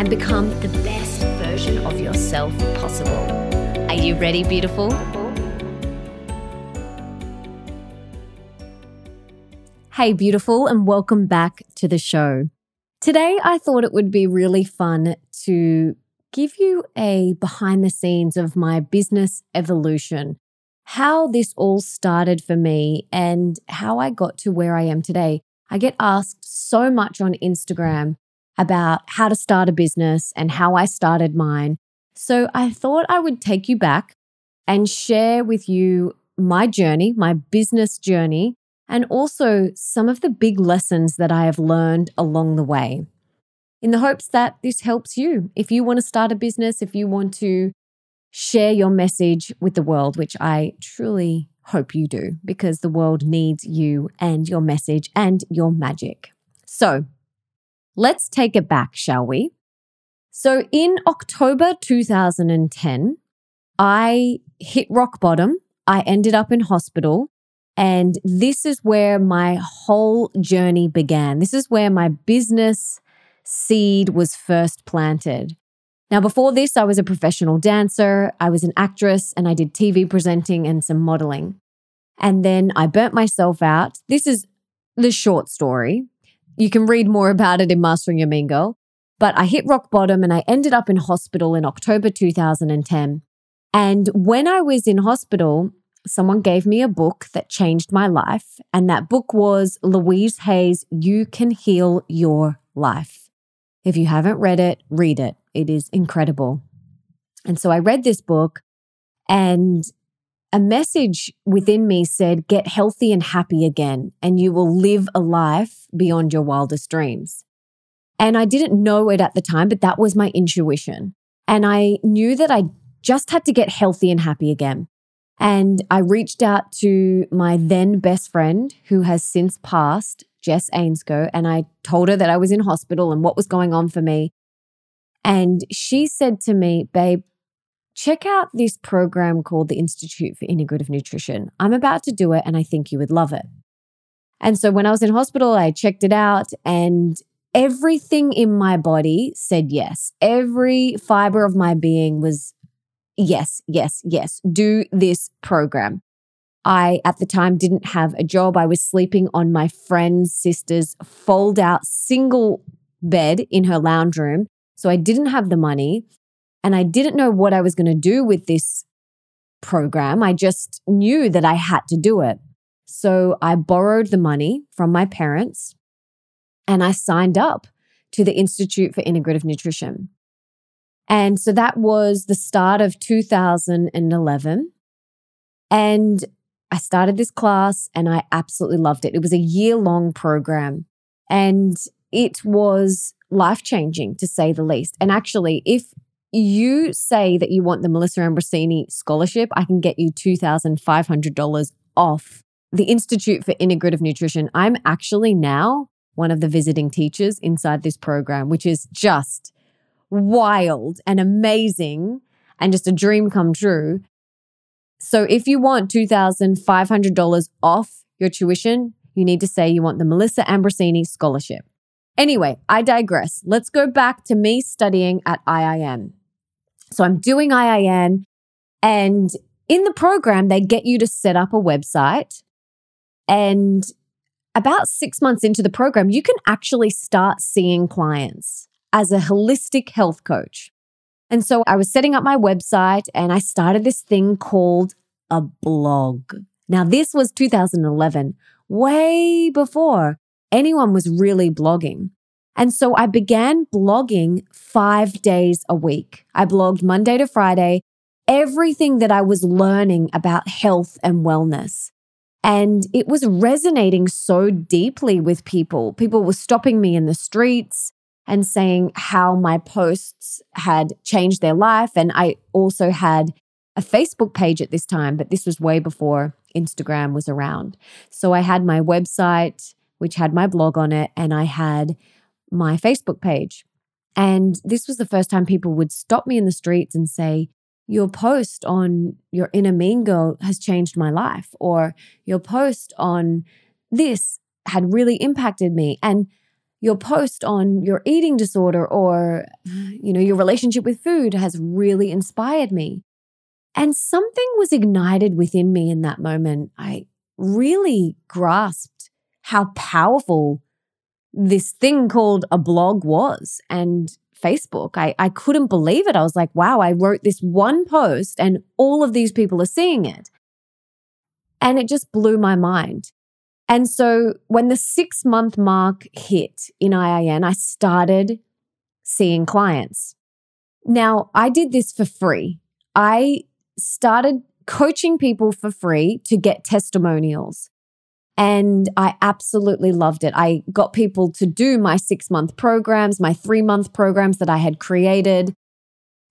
and become the best version of yourself possible. Are you ready, beautiful? Hey, beautiful, and welcome back to the show. Today, I thought it would be really fun to give you a behind the scenes of my business evolution, how this all started for me, and how I got to where I am today. I get asked so much on Instagram about how to start a business and how I started mine. So I thought I would take you back and share with you my journey, my business journey, and also some of the big lessons that I have learned along the way. In the hopes that this helps you. If you want to start a business, if you want to share your message with the world, which I truly hope you do, because the world needs you and your message and your magic. So, Let's take it back, shall we? So, in October 2010, I hit rock bottom. I ended up in hospital. And this is where my whole journey began. This is where my business seed was first planted. Now, before this, I was a professional dancer, I was an actress, and I did TV presenting and some modeling. And then I burnt myself out. This is the short story. You can read more about it in Mastering Your Mean Girl. But I hit rock bottom and I ended up in hospital in October 2010. And when I was in hospital, someone gave me a book that changed my life. And that book was Louise Hay's You Can Heal Your Life. If you haven't read it, read it. It is incredible. And so I read this book and a message within me said, Get healthy and happy again, and you will live a life beyond your wildest dreams. And I didn't know it at the time, but that was my intuition. And I knew that I just had to get healthy and happy again. And I reached out to my then best friend, who has since passed, Jess Ainscough, and I told her that I was in hospital and what was going on for me. And she said to me, Babe, check out this program called the Institute for Integrative Nutrition. I'm about to do it and I think you would love it. And so when I was in hospital, I checked it out and everything in my body said yes. Every fiber of my being was yes, yes, yes, do this program. I, at the time, didn't have a job. I was sleeping on my friend's sister's fold out single bed in her lounge room. So I didn't have the money. And I didn't know what I was going to do with this program. I just knew that I had to do it. So I borrowed the money from my parents and I signed up to the Institute for Integrative Nutrition. And so that was the start of 2011. And I started this class and I absolutely loved it. It was a year long program and it was life changing to say the least. And actually, if you say that you want the Melissa Ambrosini scholarship, I can get you $2,500 off the Institute for Integrative Nutrition. I'm actually now one of the visiting teachers inside this program, which is just wild and amazing and just a dream come true. So if you want $2,500 off your tuition, you need to say you want the Melissa Ambrosini scholarship. Anyway, I digress. Let's go back to me studying at IIN. So I'm doing IIN and in the program, they get you to set up a website. And about six months into the program, you can actually start seeing clients as a holistic health coach. And so I was setting up my website and I started this thing called a blog. Now, this was 2011, way before anyone was really blogging. And so I began blogging five days a week. I blogged Monday to Friday, everything that I was learning about health and wellness. And it was resonating so deeply with people. People were stopping me in the streets and saying how my posts had changed their life. And I also had a Facebook page at this time, but this was way before Instagram was around. So I had my website, which had my blog on it, and I had my Facebook page. And this was the first time people would stop me in the streets and say, Your post on your inner mean girl has changed my life, or your post on this had really impacted me. And your post on your eating disorder or you know your relationship with food has really inspired me and something was ignited within me in that moment. I really grasped how powerful this thing called a blog was and Facebook. I, I couldn't believe it. I was like, wow, I wrote this one post and all of these people are seeing it. And it just blew my mind. And so when the six month mark hit in IIN, I started seeing clients. Now, I did this for free. I started coaching people for free to get testimonials. And I absolutely loved it. I got people to do my six month programs, my three month programs that I had created,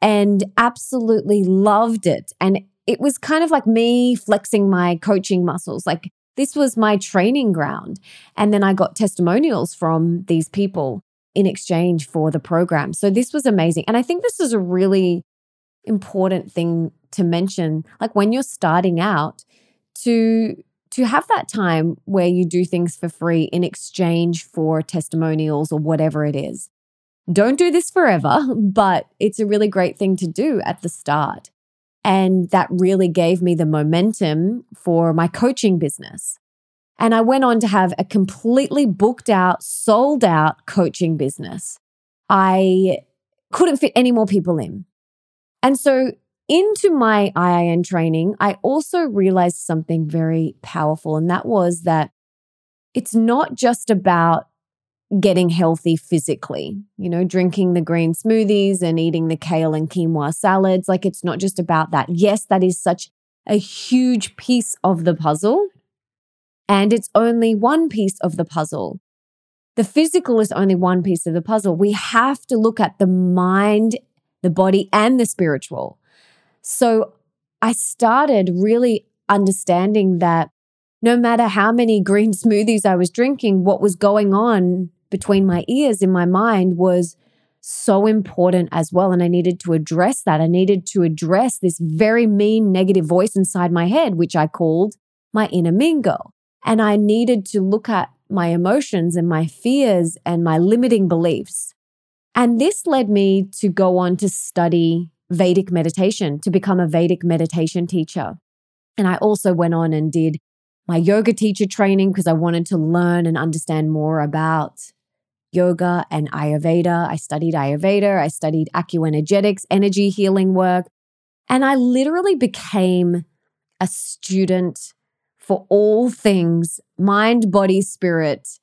and absolutely loved it. And it was kind of like me flexing my coaching muscles. Like this was my training ground. And then I got testimonials from these people in exchange for the program. So this was amazing. And I think this is a really important thing to mention like when you're starting out to to have that time where you do things for free in exchange for testimonials or whatever it is. Don't do this forever, but it's a really great thing to do at the start. And that really gave me the momentum for my coaching business. And I went on to have a completely booked out, sold out coaching business. I couldn't fit any more people in. And so into my IIN training, I also realized something very powerful, and that was that it's not just about getting healthy physically, you know, drinking the green smoothies and eating the kale and quinoa salads. Like, it's not just about that. Yes, that is such a huge piece of the puzzle, and it's only one piece of the puzzle. The physical is only one piece of the puzzle. We have to look at the mind, the body, and the spiritual. So I started really understanding that no matter how many green smoothies I was drinking, what was going on between my ears in my mind was so important as well. And I needed to address that. I needed to address this very mean negative voice inside my head, which I called my inner mean girl. And I needed to look at my emotions and my fears and my limiting beliefs. And this led me to go on to study Vedic meditation to become a Vedic meditation teacher. And I also went on and did my yoga teacher training because I wanted to learn and understand more about yoga and Ayurveda. I studied Ayurveda, I studied acuenergetics, energy healing work, and I literally became a student for all things mind, body, spirit,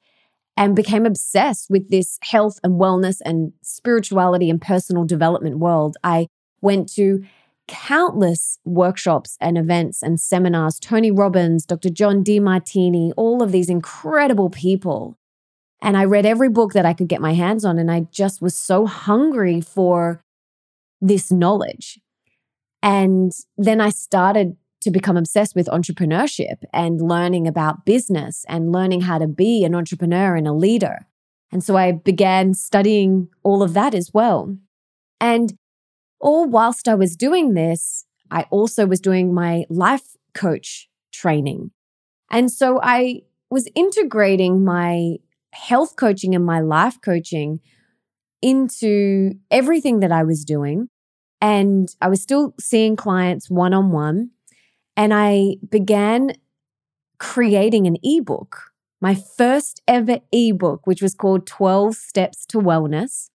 and became obsessed with this health and wellness and spirituality and personal development world. I went to countless workshops and events and seminars, Tony Robbins, Dr. John Demartini, all of these incredible people. And I read every book that I could get my hands on. And I just was so hungry for this knowledge. And then I started to become obsessed with entrepreneurship and learning about business and learning how to be an entrepreneur and a leader. And so I began studying all of that as well. And all whilst I was doing this, I also was doing my life coach training. And so I was integrating my health coaching and my life coaching into everything that I was doing. And I was still seeing clients one on one. And I began creating an ebook, my first ever ebook, which was called 12 Steps to Wellness.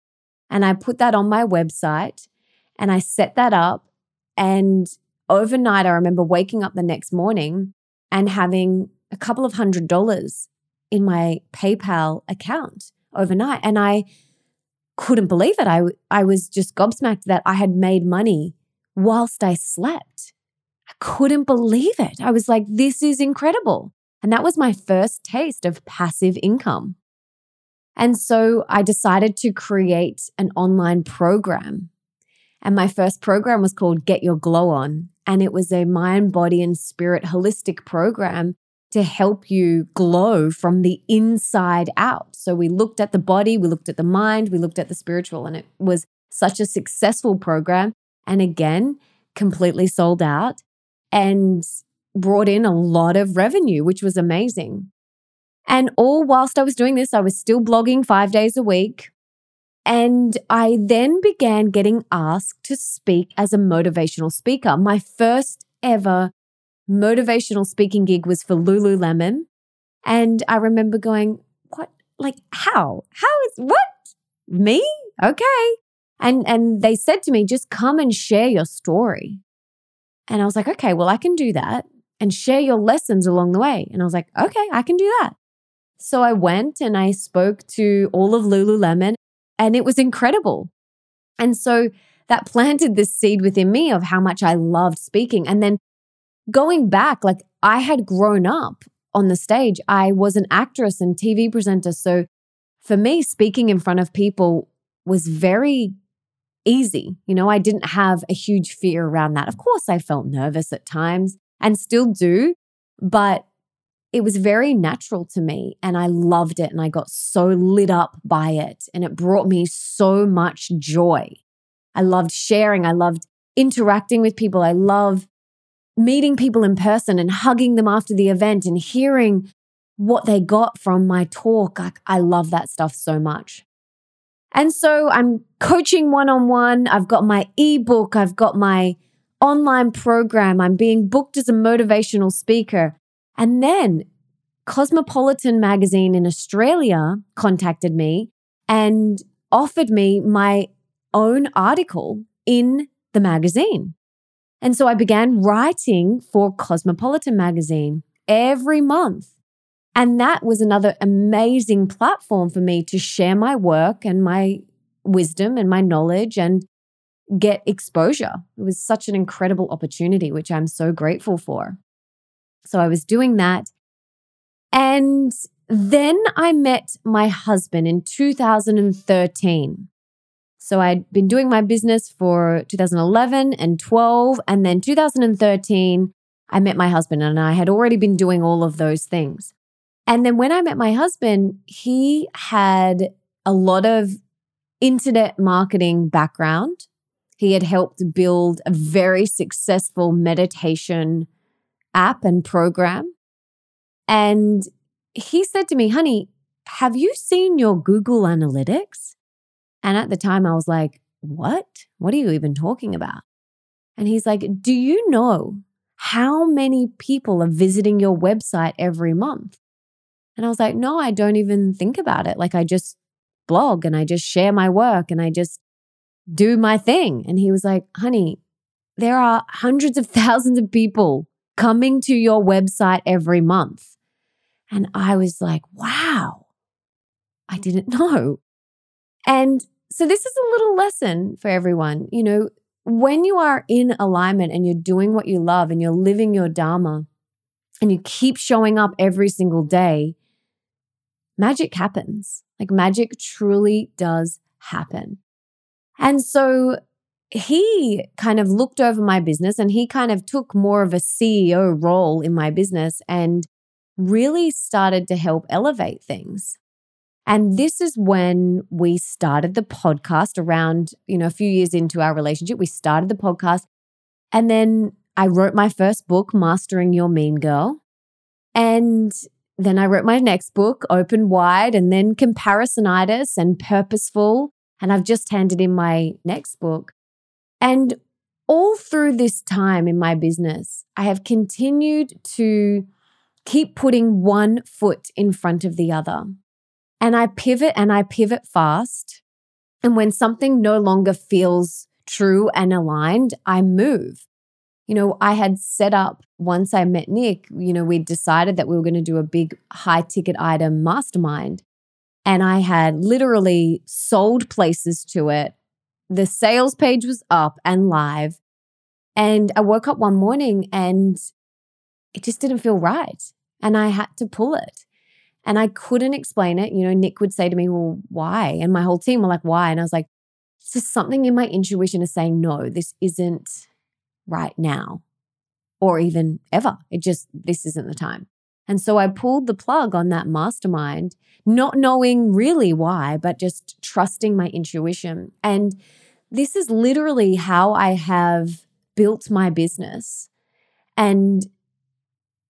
And I put that on my website. And I set that up. And overnight, I remember waking up the next morning and having a couple of hundred dollars in my PayPal account overnight. And I couldn't believe it. I, I was just gobsmacked that I had made money whilst I slept. I couldn't believe it. I was like, this is incredible. And that was my first taste of passive income. And so I decided to create an online program. And my first program was called Get Your Glow On. And it was a mind, body, and spirit holistic program to help you glow from the inside out. So we looked at the body, we looked at the mind, we looked at the spiritual, and it was such a successful program. And again, completely sold out and brought in a lot of revenue, which was amazing. And all whilst I was doing this, I was still blogging five days a week. And I then began getting asked to speak as a motivational speaker. My first ever motivational speaking gig was for Lululemon. And I remember going, what? Like, how? How is what? Me? Okay. And and they said to me, just come and share your story. And I was like, okay, well, I can do that and share your lessons along the way. And I was like, okay, I can do that. So I went and I spoke to all of Lululemon and it was incredible. And so that planted this seed within me of how much I loved speaking. And then going back, like I had grown up on the stage, I was an actress and TV presenter. So for me, speaking in front of people was very easy. You know, I didn't have a huge fear around that. Of course, I felt nervous at times and still do, but it was very natural to me and I loved it and I got so lit up by it and it brought me so much joy. I loved sharing, I loved interacting with people, I love meeting people in person and hugging them after the event and hearing what they got from my talk. I, I love that stuff so much. And so I'm coaching one on one. I've got my ebook, I've got my online program, I'm being booked as a motivational speaker. And then Cosmopolitan magazine in Australia contacted me and offered me my own article in the magazine. And so I began writing for Cosmopolitan magazine every month. And that was another amazing platform for me to share my work and my wisdom and my knowledge and get exposure. It was such an incredible opportunity, which I'm so grateful for. So I was doing that. And then I met my husband in 2013. So I'd been doing my business for 2011 and 12. And then 2013, I met my husband and I had already been doing all of those things. And then when I met my husband, he had a lot of internet marketing background. He had helped build a very successful meditation app and program. And he said to me, honey, have you seen your Google Analytics? And at the time, I was like, what? What are you even talking about? And he's like, do you know how many people are visiting your website every month? And I was like, no, I don't even think about it. Like, I just blog and I just share my work and I just do my thing. And he was like, honey, there are hundreds of thousands of people coming to your website every month. And I was like, wow, I didn't know. And so this is a little lesson for everyone. You know, when you are in alignment and you're doing what you love and you're living your Dharma and you keep showing up every single day, magic happens. Like magic truly does happen. And so he kind of looked over my business and he kind of took more of a CEO role in my business and really started to help elevate things. And this is when we started the podcast around, you know, a few years into our relationship. We started the podcast. And then I wrote my first book, Mastering Your Mean Girl. And then I wrote my next book, Open Wide, and then Comparisonitis and Purposeful. And I've just handed in my next book. And all through this time in my business, I have continued to keep putting one foot in front of the other. And I pivot and I pivot fast. And when something no longer feels true and aligned, I move. You know, I had set up once I met Nick, you know, we decided that we were going to do a big high ticket item mastermind. And I had literally sold places to it the sales page was up and live. And I woke up one morning and it just didn't feel right. And I had to pull it. And I couldn't explain it. You know, Nick would say to me, Well, why? And my whole team were like, Why? And I was like, It's just something in my intuition is saying, No, this isn't right now or even ever. It just, this isn't the time. And so I pulled the plug on that mastermind, not knowing really why, but just trusting my intuition. And this is literally how I have built my business. And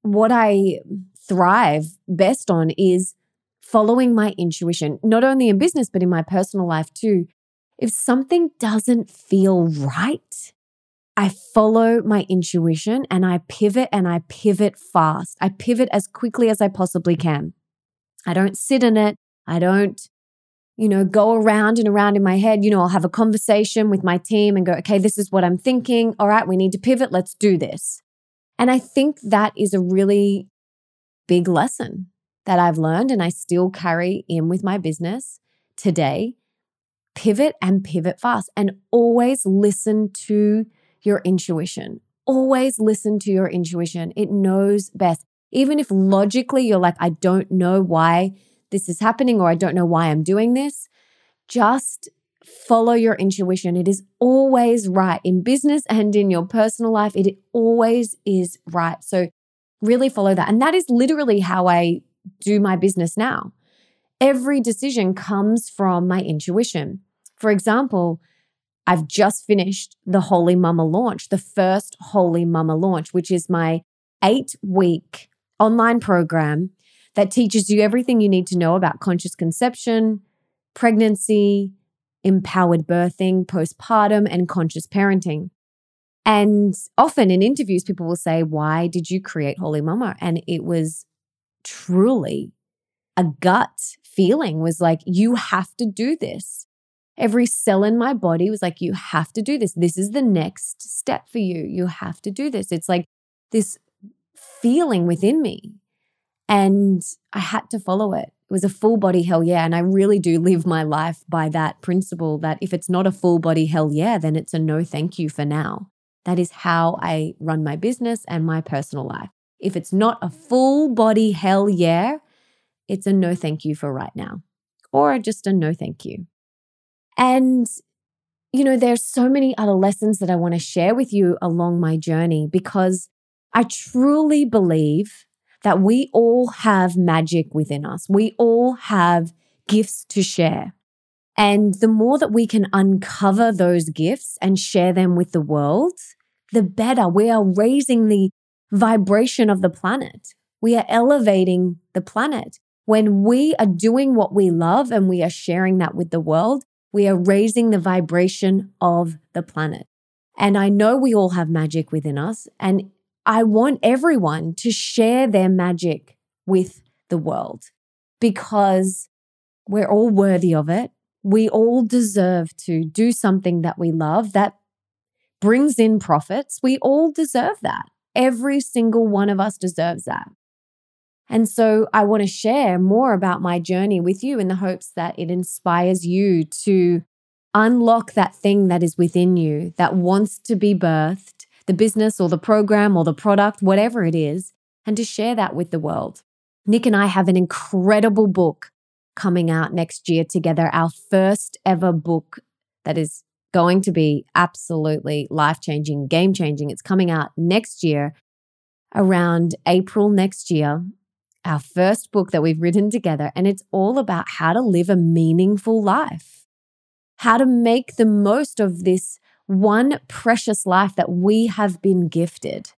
what I thrive best on is following my intuition, not only in business, but in my personal life too. If something doesn't feel right, I follow my intuition and I pivot and I pivot fast. I pivot as quickly as I possibly can. I don't sit in it. I don't, you know, go around and around in my head. You know, I'll have a conversation with my team and go, okay, this is what I'm thinking. All right, we need to pivot. Let's do this. And I think that is a really big lesson that I've learned and I still carry in with my business today. Pivot and pivot fast and always listen to your intuition. Always listen to your intuition. It knows best. Even if logically you're like, I don't know why this is happening or I don't know why I'm doing this, just follow your intuition. It is always right in business and in your personal life. It always is right. So really follow that. And that is literally how I do my business now. Every decision comes from my intuition. For example, I've just finished the Holy Mama launch, the first Holy Mama launch, which is my eight week online program that teaches you everything you need to know about conscious conception, pregnancy, empowered birthing, postpartum, and conscious parenting. And often in interviews, people will say, Why did you create Holy Mama? And it was truly a gut feeling was like, You have to do this. Every cell in my body was like, You have to do this. This is the next step for you. You have to do this. It's like this feeling within me. And I had to follow it. It was a full body hell yeah. And I really do live my life by that principle that if it's not a full body hell yeah, then it's a no thank you for now. That is how I run my business and my personal life. If it's not a full body hell yeah, it's a no thank you for right now, or just a no thank you. And, you know, there's so many other lessons that I want to share with you along my journey because I truly believe that we all have magic within us. We all have gifts to share. And the more that we can uncover those gifts and share them with the world, the better. We are raising the vibration of the planet. We are elevating the planet. When we are doing what we love and we are sharing that with the world, we are raising the vibration of the planet. And I know we all have magic within us. And I want everyone to share their magic with the world because we're all worthy of it. We all deserve to do something that we love that brings in profits, we all deserve that. Every single one of us deserves that. And so I want to share more about my journey with you in the hopes that it inspires you to unlock that thing that is within you that wants to be birthed, the business or the program or the product, whatever it is, and to share that with the world. Nick and I have an incredible book coming out next year together, our first ever book that is going to be absolutely life changing, game changing. It's coming out next year, around April next year. Our first book that we've written together, and it's all about how to live a meaningful life, how to make the most of this one precious life that we have been gifted.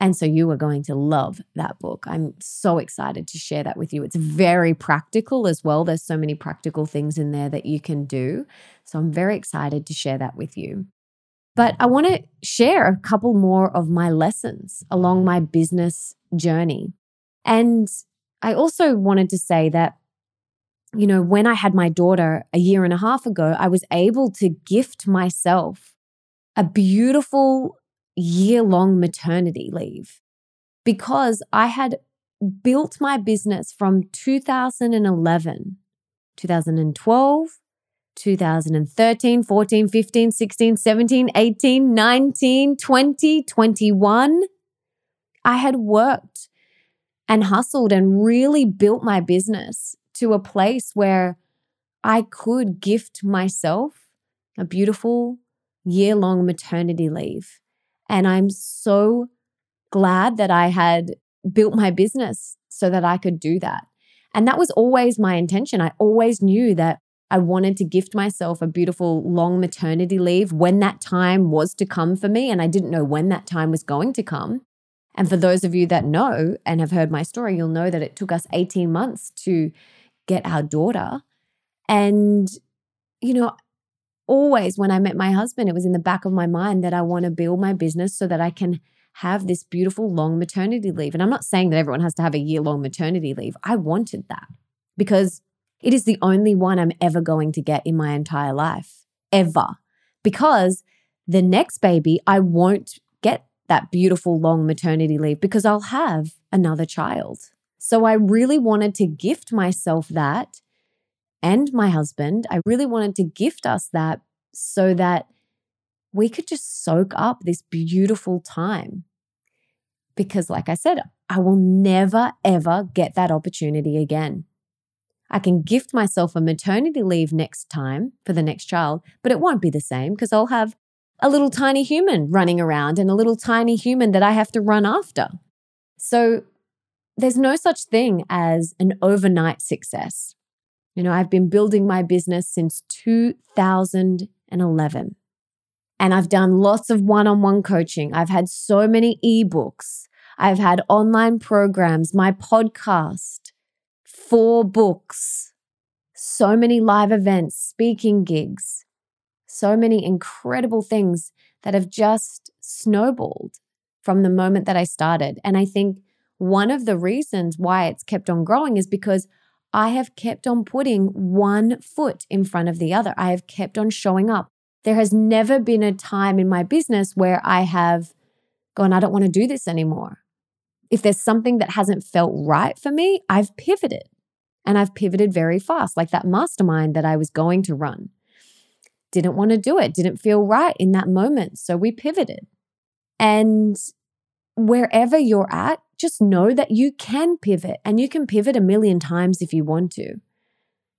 And so you are going to love that book. I'm so excited to share that with you. It's very practical as well. There's so many practical things in there that you can do. So I'm very excited to share that with you. But I want to share a couple more of my lessons along my business journey. And I also wanted to say that, you know, when I had my daughter a year and a half ago, I was able to gift myself a beautiful year long maternity leave because I had built my business from 2011, 2012, 2013, 14, 15, 16, 17, 18, 19, 20, 21. I had worked and hustled and really built my business to a place where I could gift myself a beautiful year long maternity leave. And I'm so glad that I had built my business so that I could do that. And that was always my intention. I always knew that I wanted to gift myself a beautiful long maternity leave when that time was to come for me. And I didn't know when that time was going to come. And for those of you that know and have heard my story, you'll know that it took us 18 months to get our daughter. And, you know, always when I met my husband, it was in the back of my mind that I want to build my business so that I can have this beautiful long maternity leave. And I'm not saying that everyone has to have a year long maternity leave. I wanted that because it is the only one I'm ever going to get in my entire life, ever. Because the next baby, I won't that beautiful long maternity leave because I'll have another child. So I really wanted to gift myself that and my husband. I really wanted to gift us that so that we could just soak up this beautiful time. Because, like I said, I will never, ever get that opportunity again. I can gift myself a maternity leave next time for the next child, but it won't be the same because I'll have a little tiny human running around and a little tiny human that I have to run after. So there's no such thing as an overnight success. You know, I've been building my business since 2011. And I've done lots of one on one coaching. I've had so many ebooks. I've had online programs, my podcast, four books, so many live events, speaking gigs, so many incredible things that have just snowballed from the moment that I started. And I think one of the reasons why it's kept on growing is because I have kept on putting one foot in front of the other. I have kept on showing up. There has never been a time in my business where I have gone, I don't want to do this anymore. If there's something that hasn't felt right for me, I've pivoted and I've pivoted very fast, like that mastermind that I was going to run. Didn't want to do it, didn't feel right in that moment. So we pivoted. And wherever you're at, just know that you can pivot and you can pivot a million times if you want to.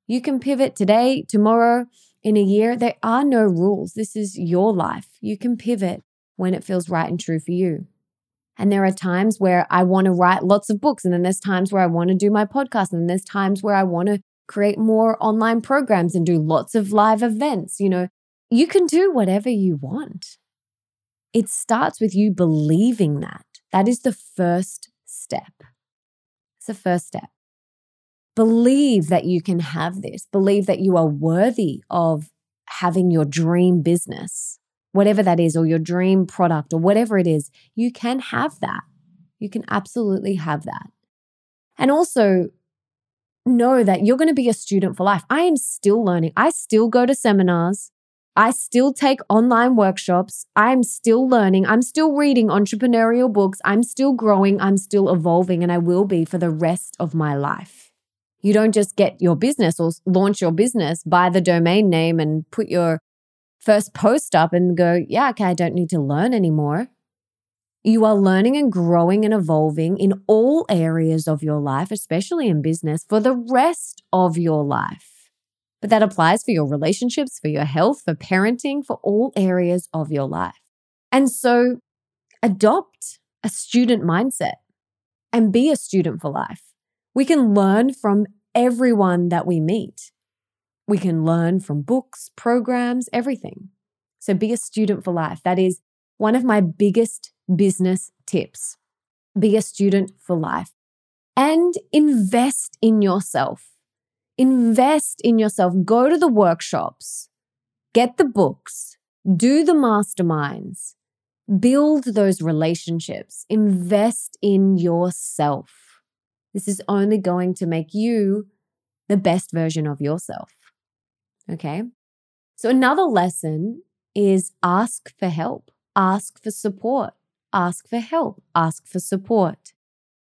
You can pivot today, tomorrow, in a year, there are no rules. This is your life. You can pivot when it feels right and true for you. And there are times where I want to write lots of books, and then there's times where I want to do my podcast, and there's times where I want to create more online programs and do lots of live events. You know, you can do whatever you want. It starts with you believing that. That is the first step. It's the first step. Believe that you can have this. Believe that you are worthy of having your dream business, whatever that is, or your dream product, or whatever it is. You can have that. You can absolutely have that. And also, know that you're going to be a student for life. I am still learning. I still go to seminars. I still take online workshops. I'm still learning. I'm still reading entrepreneurial books. I'm still growing. I'm still evolving, and I will be for the rest of my life. You don't just get your business or launch your business, buy the domain name and put your first post up and go, yeah, okay, I don't need to learn anymore. You are learning and growing and evolving in all areas of your life, especially in business, for the rest of your life. But that applies for your relationships, for your health, for parenting, for all areas of your life. And so adopt a student mindset and be a student for life. We can learn from everyone that we meet. We can learn from books, programs, everything. So be a student for life. That is one of my biggest business tips. Be a student for life and invest in yourself. Invest in yourself. Go to the workshops, get the books, do the masterminds, build those relationships, invest in yourself. This is only going to make you the best version of yourself. Okay. So, another lesson is ask for help, ask for support, ask for help, ask for support.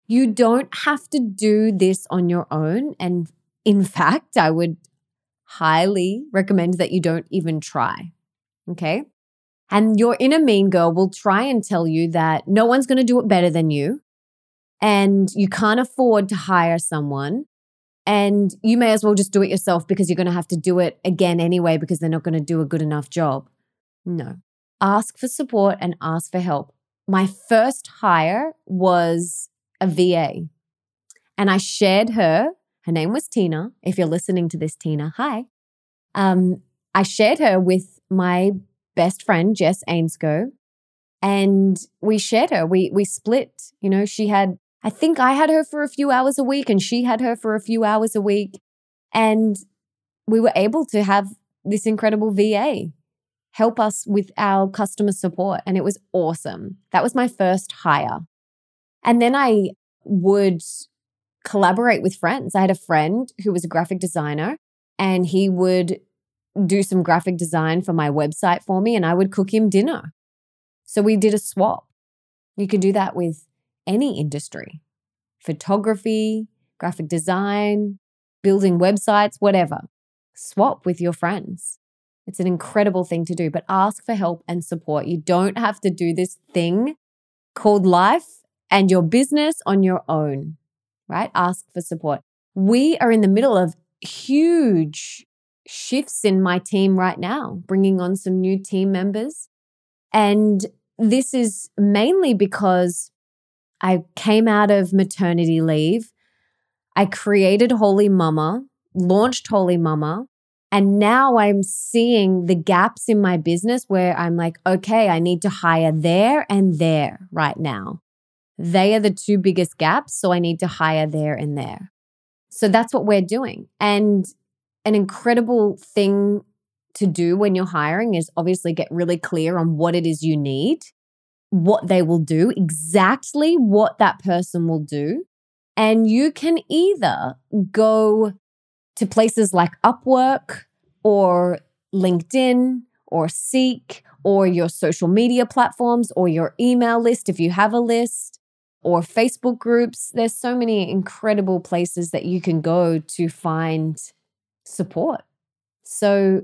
You don't have to do this on your own. And in fact, I would highly recommend that you don't even try. Okay. And your inner mean girl will try and tell you that no one's going to do it better than you and you can't afford to hire someone and you may as well just do it yourself because you're going to have to do it again anyway because they're not going to do a good enough job. No. Ask for support and ask for help. My first hire was a VA, and I shared her. Her name was Tina. If you're listening to this, Tina, hi. Um, I shared her with my best friend, Jess Ainscough, and we shared her. We we split. You know, she had I think I had her for a few hours a week and she had her for a few hours a week. And we were able to have this incredible VA help us with our customer support. And it was awesome. That was my first hire. And then I would collaborate with friends. I had a friend who was a graphic designer and he would do some graphic design for my website for me and I would cook him dinner. So we did a swap. You could do that with any industry photography, graphic design, building websites, whatever. Swap with your friends. It's an incredible thing to do, but ask for help and support. You don't have to do this thing called life and your business on your own, right? Ask for support. We are in the middle of huge shifts in my team right now, bringing on some new team members. And this is mainly because I came out of maternity leave. I created Holy Mama, launched Holy Mama. And now I'm seeing the gaps in my business where I'm like, okay, I need to hire there and there right now. They are the two biggest gaps. So I need to hire there and there. So that's what we're doing. And an incredible thing to do when you're hiring is obviously get really clear on what it is you need what they will do, exactly what that person will do. And you can either go to places like Upwork or LinkedIn or Seek or your social media platforms or your email list if you have a list or Facebook groups. There's so many incredible places that you can go to find support. So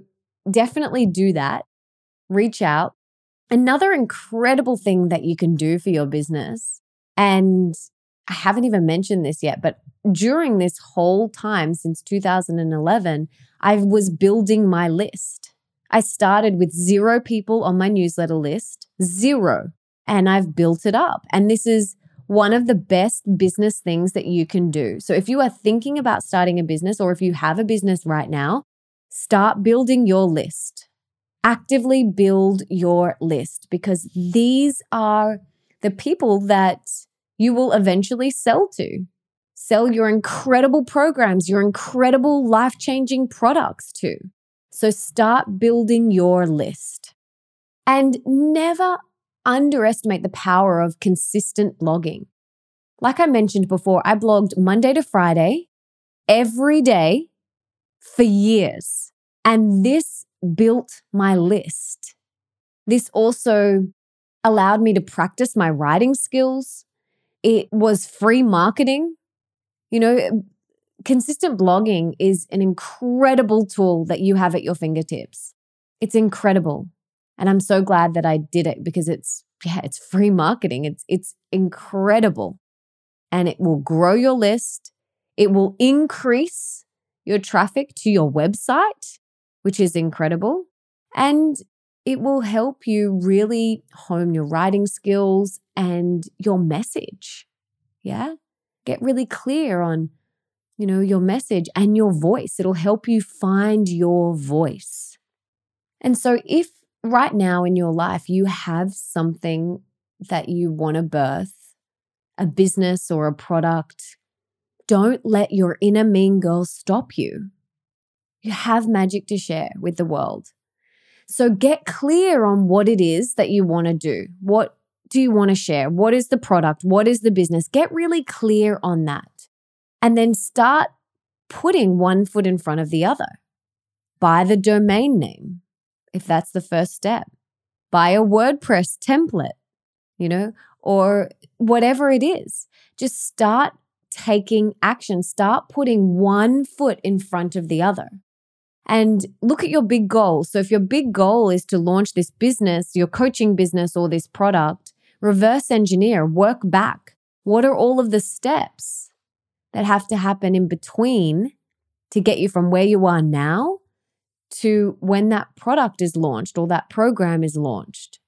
definitely do that. Reach out. Another incredible thing that you can do for your business, and I haven't even mentioned this yet, but during this whole time since 2011, I was building my list. I started with zero people on my newsletter list, zero, and I've built it up. And this is one of the best business things that you can do. So if you are thinking about starting a business or if you have a business right now, start building your list actively build your list because these are the people that you will eventually sell to. Sell your incredible programs, your incredible life changing products to. So start building your list. And never underestimate the power of consistent blogging. Like I mentioned before, I blogged Monday to Friday every day for years. And this built my list. This also allowed me to practice my writing skills. It was free marketing. You know, eh, consistent blogging is an incredible tool that you have at your fingertips. It's incredible. And I'm so glad that I did it because it's yeah, it's free marketing. It's it's incredible. And it will grow your list. It will increase your traffic to your website which is incredible. And it will help you really hone your writing skills and your message. Yeah. Get really clear on, you know, your message and your voice. It'll help you find your voice. And so if right now in your life you have something that you want to birth, a business or a product, don't let your inner mean girl stop you. You have magic to share with the world. So get clear on what it is that you want to do. What do you want to share? What is the product? What is the business? Get really clear on that. And then start putting one foot in front of the other. Buy the domain name, if that's the first step. Buy a WordPress template, you know, or whatever it is. Just start taking action. Start putting one foot in front of the other and look at your big goal. So, if your big goal is to launch this business, your coaching business, or this product, reverse engineer, work back. What are all of the steps that have to happen in between to get you from where you are now to when that product is launched or that program is launched?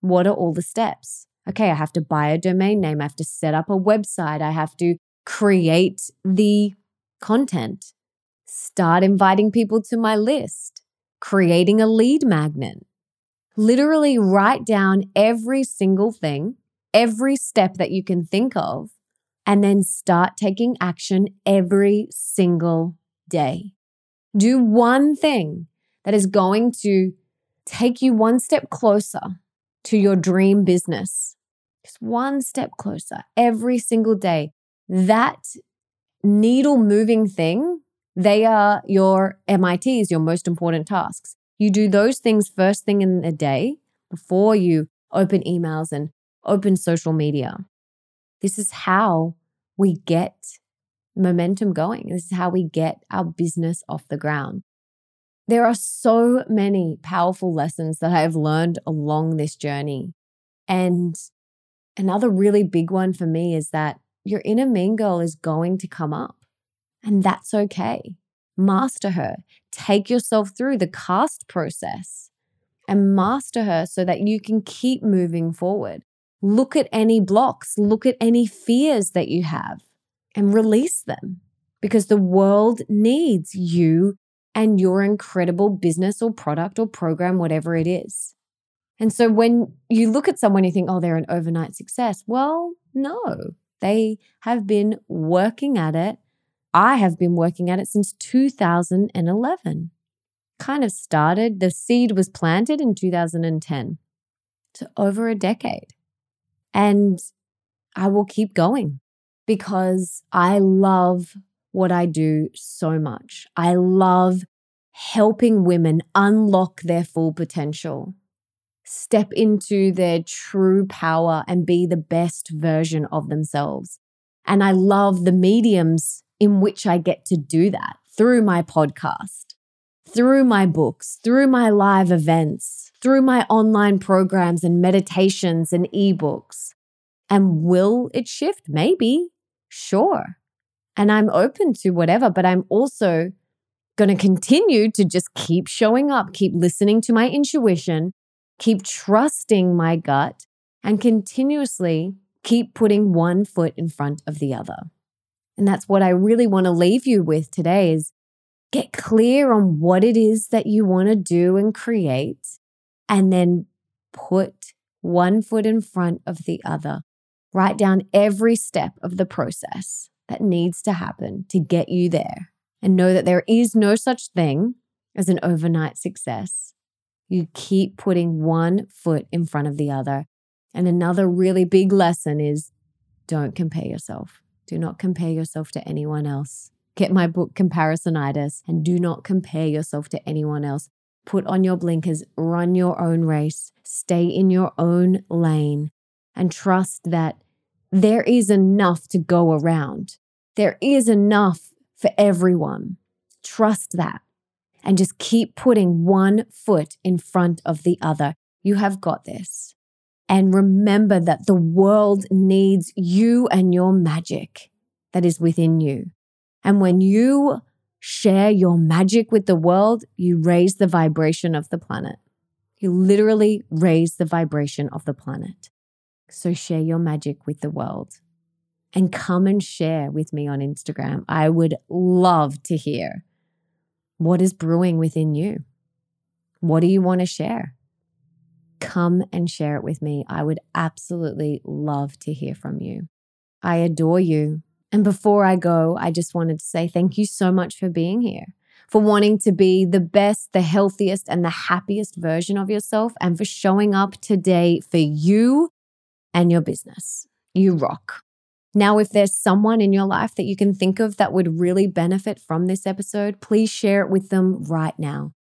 What are all the steps? Okay, I have to buy a domain name. I have to set up a website. I have to create the content, start inviting people to my list, creating a lead magnet. Literally write down every single thing, every step that you can think of, and then start taking action every single day. Do one thing that is going to take you one step closer to your dream business. Just one step closer every single day. That needle moving thing, they are your MITs, your most important tasks. You do those things first thing in the day before you open emails and open social media. This is how we get momentum going. This is how we get our business off the ground. There are so many powerful lessons that I have learned along this journey. And another really big one for me is that your inner mean girl is going to come up, and that's okay. Master her. Take yourself through the cast process and master her so that you can keep moving forward. Look at any blocks, look at any fears that you have and release them because the world needs you and your incredible business or product or program, whatever it is. And so when you look at someone, you think, oh, they're an overnight success. Well, no, they have been working at it. I have been working at it since 2011. Kind of started, the seed was planted in 2010. So over a decade. And I will keep going because I love what I do so much. I love helping women unlock their full potential, step into their true power, and be the best version of themselves. And I love the mediums in which I get to do that through my podcast, through my books, through my live events, through my online programs and meditations and ebooks. And will it shift? Maybe. Sure. And I'm open to whatever, but I'm also going to continue to just keep showing up, keep listening to my intuition, keep trusting my gut, and continuously keep putting one foot in front of the other. And that's what I really want to leave you with today is get clear on what it is that you want to do and create and then put one foot in front of the other Write down every step of the process that needs to happen to get you there and know that there is no such thing as an overnight success. You keep putting one foot in front of the other. And another really big lesson is don't compare yourself. Do not compare yourself to anyone else. Get my book, Comparisonitis, and do not compare yourself to anyone else. Put on your blinkers, run your own race, stay in your own lane, and trust that there is enough to go around. There is enough for everyone. Trust that and just keep putting one foot in front of the other. You have got this. And remember that the world needs you and your magic that is within you. And when you share your magic with the world, you raise the vibration of the planet. You literally raise the vibration of the planet. So share your magic with the world and come and share with me on Instagram. I would love to hear what is brewing within you. What do you want to share? Come and share it with me. I would absolutely love to hear from you. I adore you. And before I go, I just wanted to say thank you so much for being here, for wanting to be the best, the healthiest, and the happiest version of yourself, and for showing up today for you and your business. You rock. Now, if there's someone in your life that you can think of that would really benefit from this episode, please share it with them right now.